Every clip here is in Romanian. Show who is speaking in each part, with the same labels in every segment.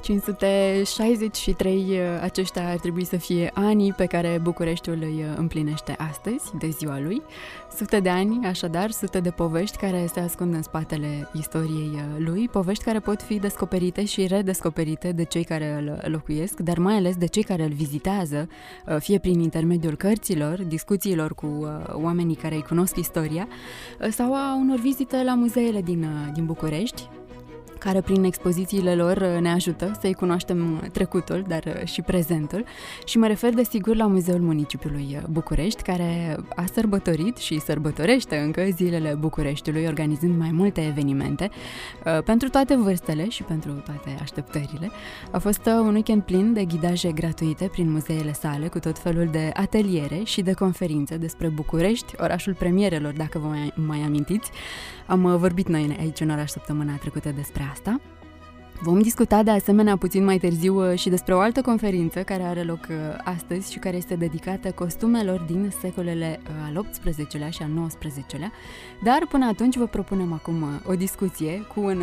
Speaker 1: 563 uh, aceștia ar trebui să fie anii pe care Bucureștiul îi uh, împlinește astăzi, de ziua lui. Sute de ani, așadar, sute de povești care se ascund în spatele istoriei uh, lui, povești care pot fi descoperite și redescoperite de cei care îl locuiesc, dar mai ales de cei care îl vizitează, fie prin intermediul cărților, discuțiilor cu oamenii care îi cunosc istoria, sau a unor vizite la muzeele din, din București, care prin expozițiile lor uh, ne ajută să-i cunoaștem trecutul, dar uh, și prezentul. Și mă refer desigur la Muzeul Municipiului uh, București, care a sărbătorit și sărbătorește încă zilele Bucureștiului, organizând mai multe evenimente pentru toate vârstele și pentru toate așteptările. A fost un weekend plin de ghidaje gratuite prin muzeele sale, cu tot felul de ateliere și de conferințe despre București, orașul premierelor, dacă vă mai, mai amintiți. Am vorbit noi aici în oraș săptămâna trecută despre asta. Vom discuta de asemenea puțin mai târziu uh, și despre o altă conferință care are loc uh, astăzi și care este dedicată costumelor din secolele uh, al XVIII-lea și al XIX-lea. Dar până atunci vă propunem acum o discuție cu un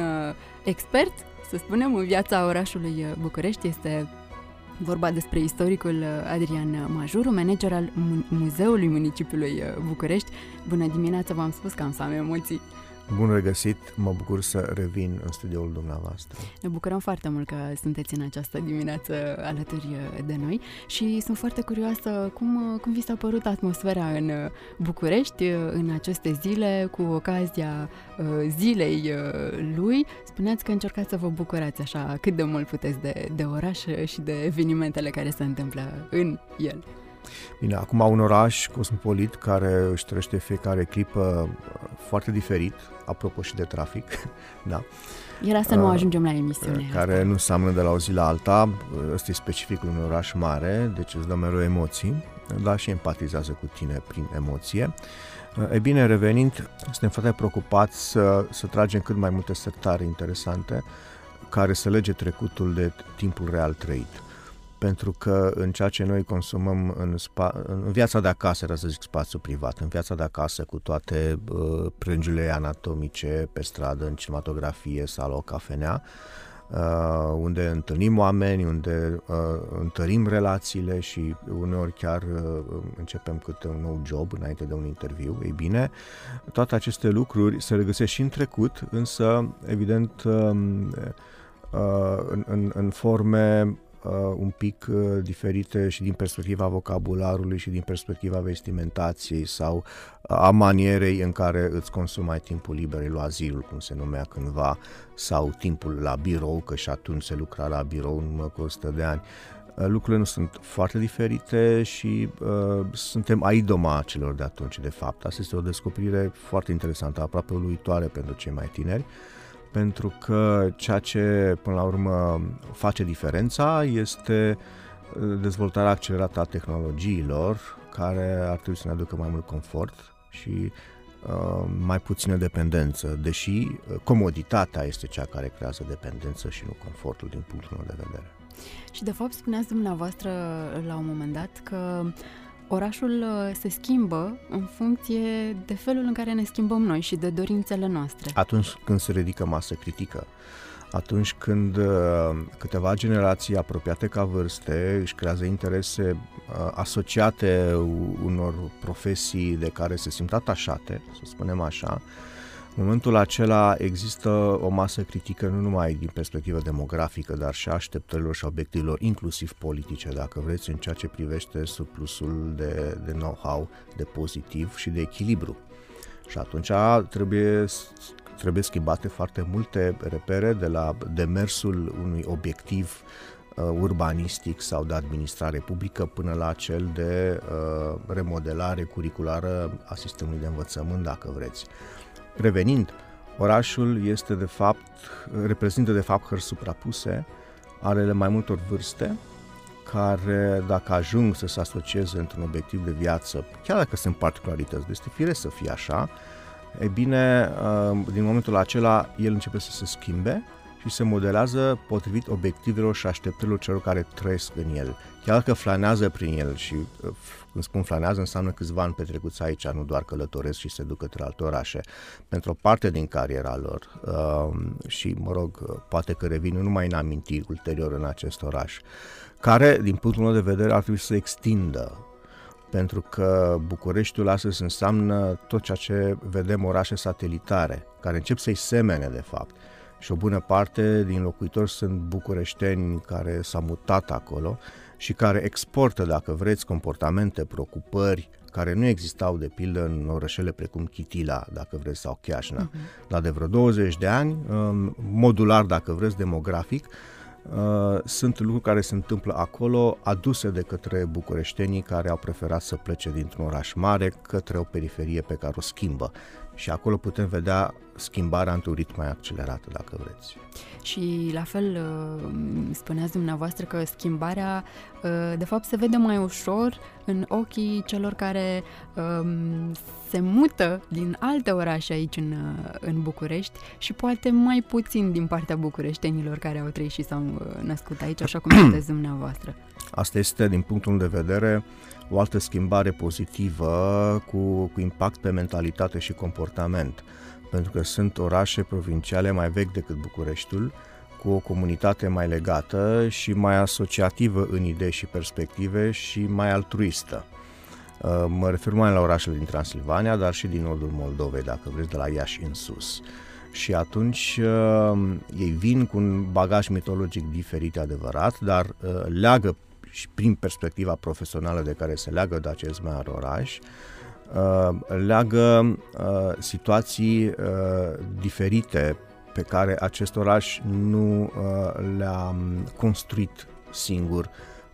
Speaker 1: expert, să spunem, în viața orașului București. Este vorba despre istoricul Adrian Majuru, manager al Muzeului Municipiului București. Bună dimineața, v-am spus că am să am emoții.
Speaker 2: Bun regăsit, mă bucur să revin în studioul dumneavoastră.
Speaker 1: Ne bucurăm foarte mult că sunteți în această dimineață alături de noi și sunt foarte curioasă cum, cum vi s-a părut atmosfera în București în aceste zile cu ocazia uh, zilei uh, lui. Spuneați că încercați să vă bucurați așa cât de mult puteți de, de oraș și de evenimentele care se întâmplă în el.
Speaker 2: Bine, acum un oraș cosmopolit care își trăiește fiecare clipă uh, foarte diferit, apropo și de trafic, da.
Speaker 1: Era să nu uh, ajungem la emisiune.
Speaker 2: Care asta. nu seamănă de la o zi la alta, ăsta e specificul unui oraș mare, deci îți dă mereu emoții, dar și empatizează cu tine prin emoție. Uh, e bine, revenind, suntem foarte preocupați să, să tragem cât mai multe sectare interesante care să lege trecutul de timpul real trăit pentru că în ceea ce noi consumăm în, spa, în viața de acasă, era să zic spațiu privat, în viața de acasă cu toate uh, prânjile anatomice pe stradă, în cinematografie sau la o cafenea, uh, unde întâlnim oameni, unde uh, întărim relațiile și uneori chiar uh, începem câte un nou job înainte de un interviu. Ei bine, toate aceste lucruri se regăsesc și în trecut, însă, evident, uh, uh, în, în, în forme uh, un pic uh, diferite și din perspectiva vocabularului și din perspectiva vestimentației sau a manierei în care îți consumai timpul liber, loazirul, cum se numea cândva, sau timpul la birou, că și atunci se lucra la birou în urmă cu 100 de ani. Uh, lucrurile nu sunt foarte diferite și uh, suntem aidoma celor de atunci, de fapt. Asta este o descoperire foarte interesantă, aproape uluitoare pentru cei mai tineri. Uh, pentru că ceea ce până la urmă face diferența este uh, dezvoltarea accelerată a tehnologiilor care ar trebui să ne aducă mai mult confort și uh, mai puțină dependență, deși uh, comoditatea este cea care creează dependență și nu confortul din punctul meu de vedere.
Speaker 1: Și de fapt spuneați dumneavoastră la un moment dat că uh, orașul uh, se schimbă în funcție de felul în care ne schimbăm noi și de dorințele noastre.
Speaker 2: Atunci când se ridică masă critică, atunci când uh, câteva generații apropiate ca vârste își creează interese uh, asociate unor profesii de care se simt atașate, să spunem așa, în momentul acela există o masă critică nu numai din perspectivă demografică, dar și a așteptărilor și obiectivelor, inclusiv politice, dacă vreți, în ceea ce privește surplusul de, de know-how, de pozitiv și de echilibru. Și atunci trebuie, trebuie schimbate foarte multe repere de la demersul unui obiectiv uh, urbanistic sau de administrare publică până la cel de uh, remodelare curriculară a sistemului de învățământ, dacă vreți. Revenind, orașul este de fapt, reprezintă de fapt hărți suprapuse ale mai multor vârste, care dacă ajung să se asocieze într-un obiectiv de viață, chiar dacă sunt particularități, este firesc să fie așa, e bine, uh, din momentul acela el începe să se schimbe și și se modelează potrivit obiectivelor și așteptărilor celor care trăiesc în el. Chiar dacă flanează prin el și uh, când spun flanează înseamnă câțiva ani petrecuți aici, nu doar călătoresc și se duc către alte orașe. Pentru o parte din cariera lor uh, și, mă rog, poate că revin numai în amintiri ulterior în acest oraș, care, din punctul meu de vedere, ar trebui să se extindă pentru că Bucureștiul astăzi înseamnă tot ceea ce vedem orașe satelitare, care încep să-i semene de fapt. Și o bună parte din locuitori sunt bucureșteni care s-au mutat acolo și care exportă, dacă vreți, comportamente, preocupări care nu existau de pildă în orășele precum Chitila, dacă vreți, sau Chiașna. Uh-huh. La de vreo 20 de ani, um, modular, dacă vreți, demografic, Uh, sunt lucruri care se întâmplă acolo, aduse de către bucureștenii care au preferat să plece dintr-un oraș mare către o periferie pe care o schimbă. Și acolo putem vedea schimbarea într-un ritm mai accelerat, dacă vreți.
Speaker 1: Și la fel uh, spuneați dumneavoastră că schimbarea uh, de fapt se vede mai ușor în ochii celor care um, se mută din alte orașe aici în, uh, în București și poate mai puțin din partea bucureștenilor care au trăit și s-au născut aici, așa cum sunteți dumneavoastră.
Speaker 2: Asta este, din punctul de vedere, o altă schimbare pozitivă cu, cu impact pe mentalitate și comportament pentru că sunt orașe provinciale mai vechi decât Bucureștiul, cu o comunitate mai legată și mai asociativă în idei și perspective și mai altruistă. Uh, mă refer mai la orașele din Transilvania, dar și din nordul Moldovei, dacă vreți, de la Iași în sus. Și atunci uh, ei vin cu un bagaj mitologic diferit, adevărat, dar uh, leagă și prin perspectiva profesională de care se leagă de acest mare oraș, Uh, leagă uh, situații uh, diferite pe care acest oraș nu le-a construit singur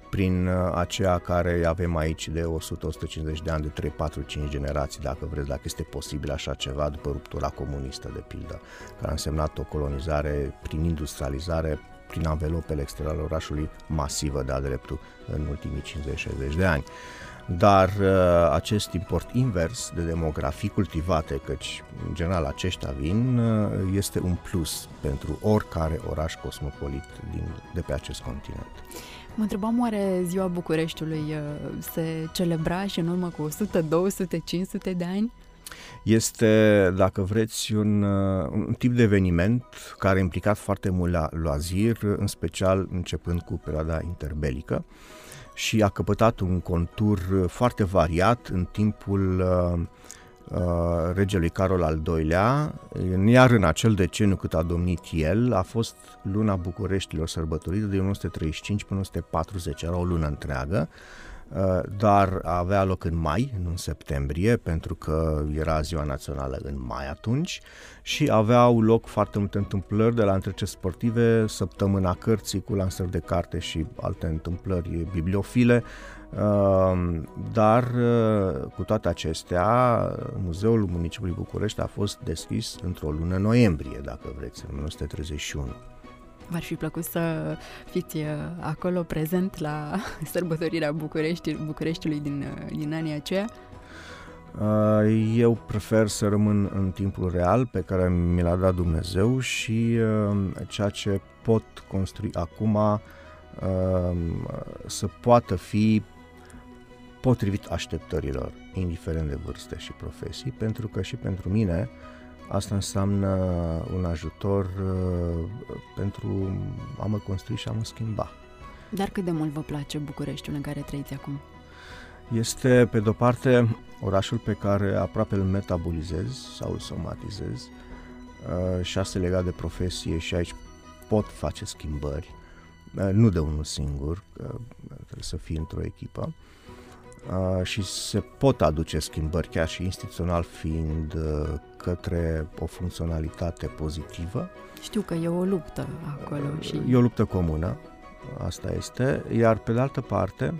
Speaker 2: prin aceea care avem aici de 100-150 de ani, de 3, 4, 5 generații, dacă vreți, dacă este posibil așa ceva, după ruptura comunistă, de pildă, care a însemnat o colonizare prin industrializare, prin anvelopele exterior al orașului masivă de-a dreptul în ultimii 50-60 de ani. Uh, dar uh, acest import invers de demografii cultivate, căci în general aceștia vin, uh, este un plus pentru oricare oraș cosmopolit din, de pe acest continent.
Speaker 1: Mă întrebam oare ziua Bucureștiului uh, se celebra și în urmă cu 100, 200, 500 de ani?
Speaker 2: Este, dacă vreți, un, uh, un tip de eveniment care a implicat foarte mult la loazir, în special începând cu perioada interbelică. Uh, și a căpătat un contur foarte variat în timpul uh, uh, regelui Carol al II-lea, iar în acel deceniu cât a domnit el, a fost luna Bucureștilor sărbătorită de 1935 până 1940, era o lună întreagă, Uh, dar avea loc în mai, nu în septembrie, pentru că era ziua națională în mai atunci și aveau loc foarte multe întâmplări de la întreceri sportive, săptămâna cărții cu lansări de carte și alte întâmplări bibliofile, uh, dar uh, cu toate acestea, Muzeul Municipiului București a fost deschis într-o lună noiembrie, dacă vreți, în 1931.
Speaker 1: V-ar fi plăcut să fiți uh, acolo prezent la sărbătorirea București, Bucureștiului din, uh, din anii aceia?
Speaker 2: Uh, eu prefer să rămân în timpul real pe care mi l-a dat Dumnezeu și ceea ce pot construi acum să poată fi potrivit așteptărilor, indiferent de vârste și profesii, pentru că și pentru mine Asta înseamnă un ajutor uh, pentru a mă construi și a mă schimba.
Speaker 1: Dar cât de mult vă place Bucureștiul în care trăiți acum?
Speaker 2: Este, pe de-o parte, orașul pe care aproape îl metabolizez sau îl somatizez uh, și asta legat de profesie și aici pot face schimbări, uh, nu de unul singur, trebuie să fii într-o echipă și se pot aduce schimbări chiar și instituțional fiind către o funcționalitate pozitivă.
Speaker 1: Știu că e o luptă acolo. Și...
Speaker 2: E o luptă comună, asta este, iar pe de altă parte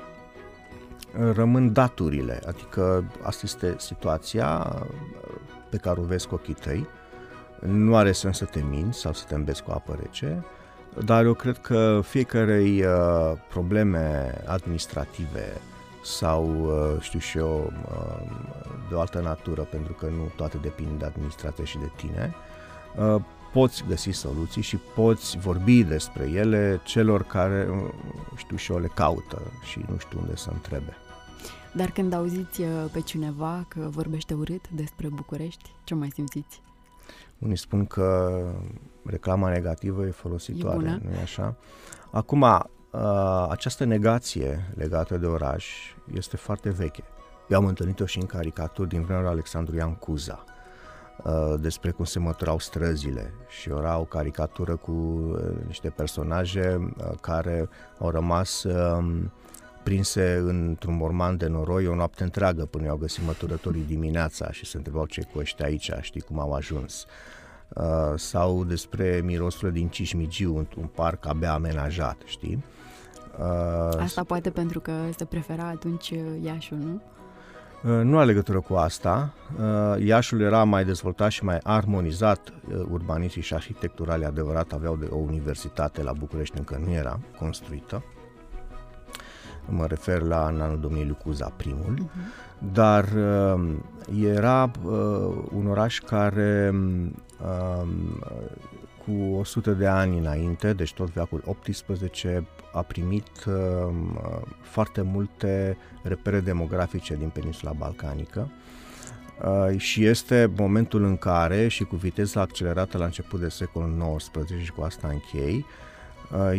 Speaker 2: rămân daturile, adică asta este situația pe care o vezi cu ochii tăi, nu are sens să te minți sau să te îmbezi cu apă rece, dar eu cred că fiecarei probleme administrative sau, știu și eu, de o altă natură, pentru că nu toate depind de administrație și de tine, uh, poți găsi soluții și poți vorbi despre ele celor care, știu și eu, le caută și nu știu unde să întrebe.
Speaker 1: Dar când auziți uh, pe cineva că vorbește urât despre București, ce mai simțiți?
Speaker 2: Unii spun că reclama negativă e folositoare,
Speaker 1: e
Speaker 2: nu e așa? Acum, uh, această negație legată de oraș este foarte veche. Eu am întâlnit-o și în caricaturi din vremea Alexandru Ian Cuza uh, despre cum se măturau străzile și era o caricatură cu niște personaje care au rămas um, prinse într-un morman de noroi o noapte întreagă până i-au găsit măturătorii dimineața și se întrebau ce cu ăștia aici, știi cum au ajuns. Uh, sau despre mirosul din Cismigiu, un, un parc abia amenajat, știi?
Speaker 1: Uh, asta poate pentru că se prefera atunci uh, Iașul, nu?
Speaker 2: Uh, nu are legătură cu asta. Uh, Iașul era mai dezvoltat și mai armonizat. Uh, urbanistii și arhitecturale adevărat aveau de o universitate la București, încă nu era construită mă refer la în anul domniului Cuza primul, uh-huh. Dar uh, era uh, un oraș care uh, cu 100 de ani înainte, deci tot veacul 18, a primit uh, foarte multe repere demografice din peninsula balcanică. Uh, și este momentul în care, și cu viteza accelerată la început de secolul XIX și cu asta închei, uh, Uh,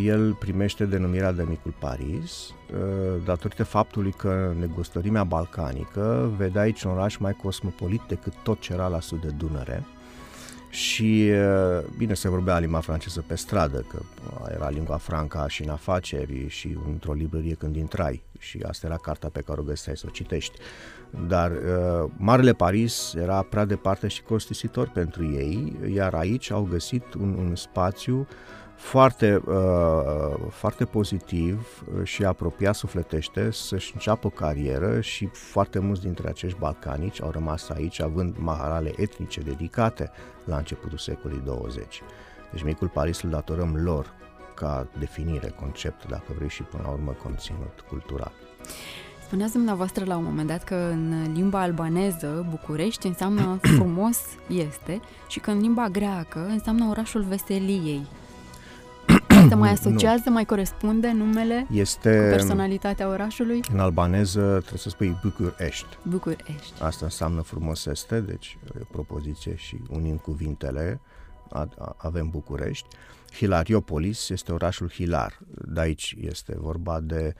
Speaker 2: el primește denumirea de Micul Paris uh, datorită faptului că negustărimea balcanică vedea aici un oraș mai cosmopolit decât tot ce era la sud de Dunăre și uh, bine se vorbea limba franceză pe stradă, că era lingua franca și în afaceri și într-o librărie când intrai și asta era cartea pe care o găseai să o citești. Dar uh, Marele Paris era prea departe și costisitor pentru ei, iar aici au găsit un, un spațiu uh, foarte, uh, foarte pozitiv și apropiat sufletește să-și înceapă o carieră și foarte mulți dintre acești balcanici au rămas aici având maharale etnice dedicate la începutul secolului 20. Deci micul Paris îl datorăm lor ca definire, concept, dacă vrei și până la urmă conținut cultural.
Speaker 1: Spuneați dumneavoastră la un moment dat că în limba albaneză București înseamnă frumos este și că în limba greacă înseamnă orașul veseliei. Se mai asociază, nu. mai corespunde numele este, cu personalitatea orașului?
Speaker 2: În albaneză trebuie să spui București.
Speaker 1: București.
Speaker 2: Asta înseamnă frumos este, deci e o propoziție și unim cuvintele, a, a, avem București. Hilariopolis este orașul Hilar, de aici este vorba de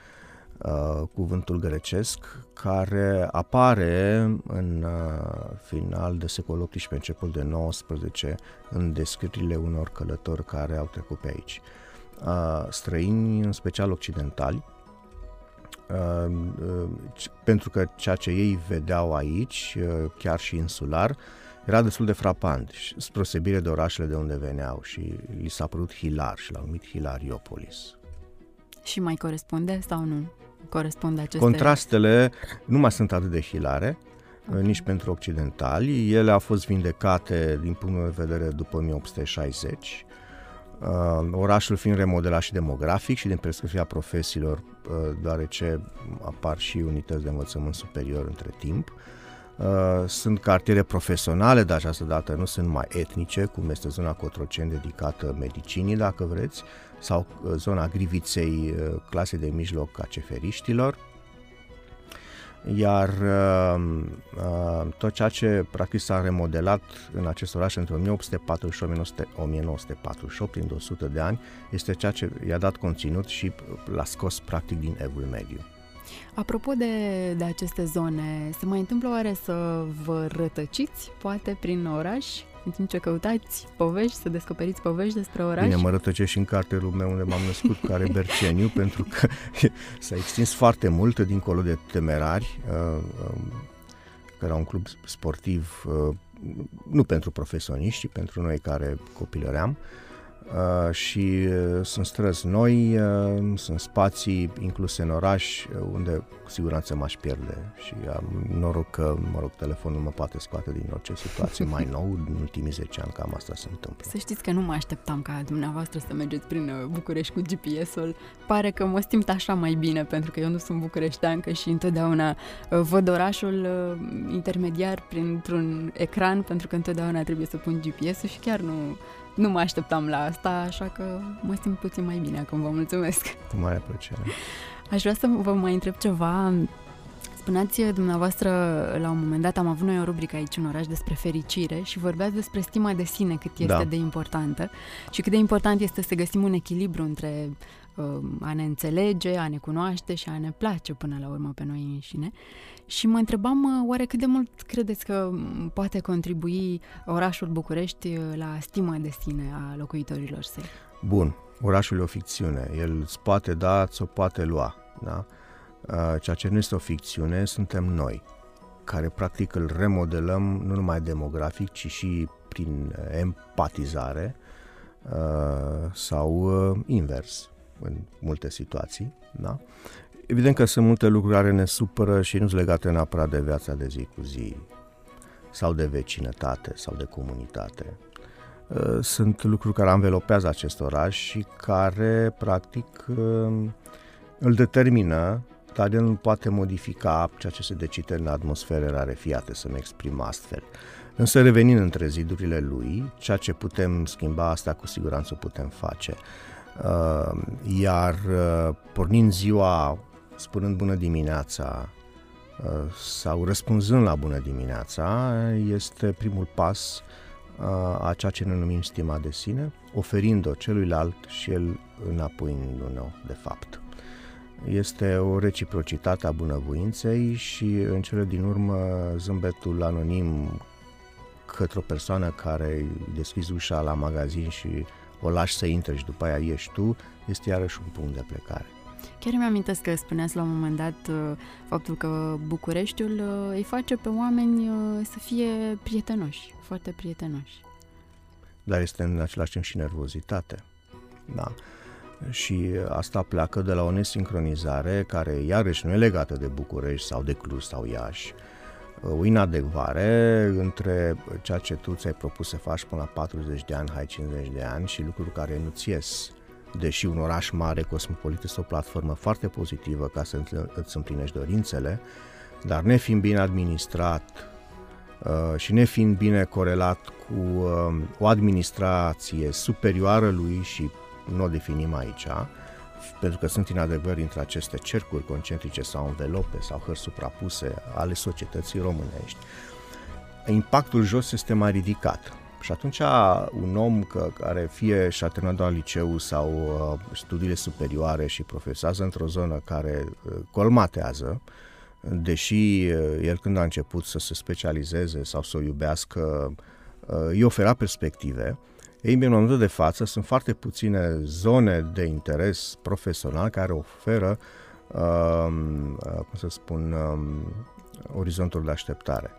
Speaker 2: uh, cuvântul grecesc care apare în uh, final de secolul XVIII, început de XIX, în descrierile unor călători care au trecut pe aici străini, în special occidentali, pentru că ceea ce ei vedeau aici, chiar și insular, era destul de frapant, spre osebire de orașele de unde veneau și li s-a părut hilar și l-au numit Hilariopolis.
Speaker 1: Și mai corespunde sau nu? Corespunde aceste...
Speaker 2: Contrastele nu mai sunt atât de hilare, okay. nici pentru occidentali. Ele au fost vindecate din punct de vedere după 1860 Uh, orașul fiind remodelat și demografic și din perspectiva profesiilor, uh, deoarece apar și unități de învățământ superior între timp. Uh, sunt cartiere profesionale, de această dată nu sunt mai etnice, cum este zona Cotroceni dedicată medicinii, dacă vreți, sau uh, zona Griviței, uh, clase de mijloc a ceferiștilor iar uh, uh, tot ceea ce practic s-a remodelat în acest oraș între 1848 și 1948, prin 100 de ani, este ceea ce i-a dat conținut și l-a scos practic din evul mediu.
Speaker 1: Apropo de, de aceste zone, se mai întâmplă oare să vă rătăciți, poate, prin oraș? În timp ce căutați povești, să descoperiți povești despre oraș?
Speaker 2: Bine, mă rătăcesc și în cartierul meu unde m-am născut, care Berceniu, pentru că s-a extins foarte mult dincolo de temerari, uh, uh, care era un club sportiv uh, nu pentru profesioniști, ci pentru noi care copilăream. Uh, Uh, și uh, sunt străzi noi, uh, sunt spații incluse în oraș unde cu siguranță m-aș pierde și am noroc că, mă rog, telefonul mă poate scoate din orice situație mai nou, în ultimii 10 ani cam asta se întâmplă.
Speaker 1: Să știți că nu mă așteptam ca dumneavoastră să mergeți prin București cu GPS-ul. Pare că mă simt așa mai bine pentru că eu nu sunt bucureșteancă și întotdeauna văd orașul intermediar printr-un ecran pentru că întotdeauna trebuie să pun GPS-ul și chiar nu nu mă așteptam la asta, așa că mă simt puțin mai bine acum, vă mulțumesc.
Speaker 2: Cu mare plăcere.
Speaker 1: Aș vrea să vă mai întreb ceva. Spuneați dumneavoastră, la un moment dat am avut noi o rubrică aici, un oraș despre fericire și vorbeați despre stima de sine, cât este da. de importantă și cât de important este să găsim un echilibru între uh, a ne înțelege, a ne cunoaște și a ne place până la urmă pe noi înșine. Și mă întrebam, uh, oare cât de mult credeți că poate contribui orașul București uh, la stima de sine a locuitorilor săi?
Speaker 2: Bun, orașul e o ficțiune, el îți poate da, ți-o poate lua, da? Uh, ceea ce nu este o ficțiune, suntem noi, care practic îl remodelăm nu numai demografic, ci și prin empatizare uh, sau uh, invers în multe situații. Da? Evident că sunt multe lucruri care ne supără și nu sunt legate neapărat de viața de zi cu zi sau de vecinătate sau de comunitate. Sunt lucruri care anvelopează acest oraș și care practic îl determină dar el nu poate modifica ceea ce se decide în atmosferă rarefiate, să-mi exprim astfel. Însă revenind între zidurile lui, ceea ce putem schimba, asta cu siguranță putem face. Uh, iar uh, pornind ziua, spunând bună dimineața, uh, sau răspunzând la bună dimineața, este primul pas a ceea ce ne numim stima de sine, oferind-o celuilalt și el înapoiindu-ne de fapt. Este o reciprocitate a bunăvoinței și în cele din urmă zâmbetul anonim către o persoană care îi deschizi ușa la magazin și o lași să intre și după aia ieși tu, este iarăși un punct de plecare.
Speaker 1: Chiar mi amintesc că spuneați la un moment dat uh, faptul că Bucureștiul uh, îi face pe oameni uh, să fie prietenoși, foarte prietenoși.
Speaker 2: Dar este în același timp și nervozitate. Da și asta pleacă de la o nesincronizare care iarăși nu e legată de București sau de Cluj sau Iași, o inadecvare între ceea ce tu ți-ai propus să faci până la 40 de ani, hai 50 de ani și lucruri care nu ți ies deși un oraș mare, cosmopolit, este o platformă foarte pozitivă ca să îți împlinești dorințele, dar nefiind bine administrat uh, și nefiind bine corelat cu uh, o administrație superioară lui și nu o definim aici, pentru că sunt inadevări între aceste cercuri concentrice sau învelope sau hări suprapuse ale societății românești, impactul jos este mai ridicat. Și atunci un om că, care fie și-a terminat la liceu sau uh, studiile superioare și profesează într-o zonă care uh, colmatează, deși uh, el când a început să se specializeze sau să o iubească, uh, îi ofera perspective, ei bine, în momentul de față sunt foarte puține zone de interes profesional care oferă, uh, cum să spun, uh, orizonturi de așteptare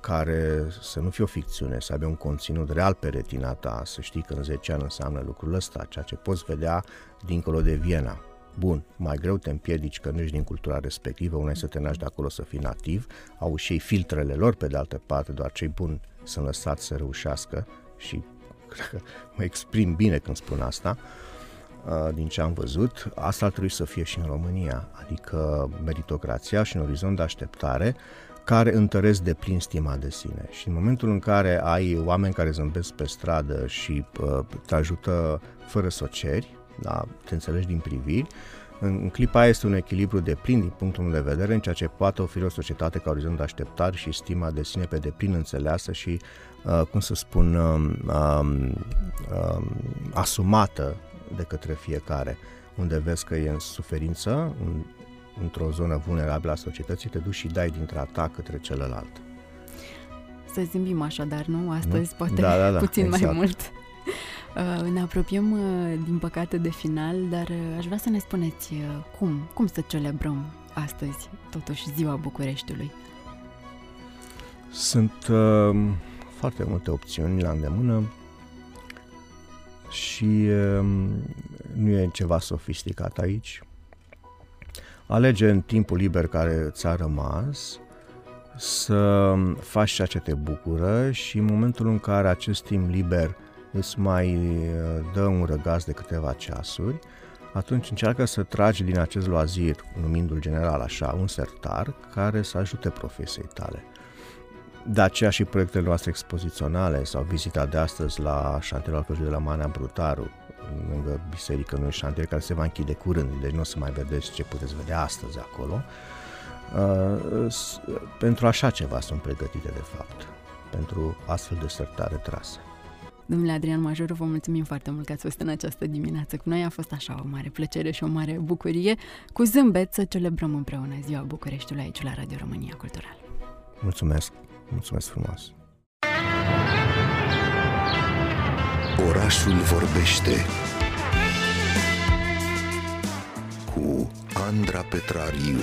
Speaker 2: care să nu fie o ficțiune, să aibă un conținut real pe retina ta, să știi că în 10 ani înseamnă lucrul ăsta, ceea ce poți vedea dincolo de Viena. Bun, mai greu te împiedici că nu ești din cultura respectivă, una să te naști de acolo să fii nativ, au și ei filtrele lor pe de altă parte, doar cei buni sunt lăsați să reușească și cred că mă exprim bine când spun asta, uh, din ce am văzut, asta ar trebui să fie și în România, adică meritocrația și un orizont de așteptare care întăresc de plin stima de sine. Și în momentul în care ai oameni care zâmbesc pe stradă și uh, te ajută fără să o ceri, da, te înțelegi din priviri, în clipa aia este un echilibru de plin din punctul meu de vedere în ceea ce poate oferi o societate ca orizont de așteptare și stima de sine pe deplin înțeleasă și, uh, cum să spun, uh, uh, uh, asumată de către fiecare. Unde vezi că e în suferință, în, într-o zonă vulnerabilă a societății, te duci și dai dintre ta către celălalt.
Speaker 1: Să zâmbim așadar, nu? Astăzi nu? poate da, da, da, puțin exact. mai mult. Uh, ne apropiem, uh, din păcate, de final, dar uh, aș vrea să ne spuneți cum, cum să celebrăm astăzi, totuși, Ziua Bucureștiului.
Speaker 2: Sunt uh, foarte multe opțiuni la îndemână și uh, nu e ceva sofisticat aici. Alege în timpul liber care ți-a rămas să faci ceea ce te bucură și în momentul în care acest timp liber îți mai uh, dă un răgaz de câteva ceasuri, atunci încearcă să tragi din acest loazir, numindu-l general așa, un sertar care să ajute profesiei tale. De aceea și proiectele noastre expoziționale sau vizita de astăzi la șantierul arheologic de la Manea Brutaru, lângă biserică, nu șantier care se va închide curând, deci nu o să mai vedeți ce puteți vedea astăzi acolo. Uh, pentru așa ceva sunt pregătite de fapt, pentru astfel de sertare trase.
Speaker 1: Domnule Adrian Majoru, vă mulțumim foarte mult că ați fost în această dimineață cu noi. A fost așa o mare plăcere și o mare bucurie. Cu zâmbet să celebrăm împreună Ziua Bucureștiului aici la Radio România Cultural.
Speaker 2: Mulțumesc! Mulțumesc frumos!
Speaker 3: Orașul vorbește cu Andra Petrariu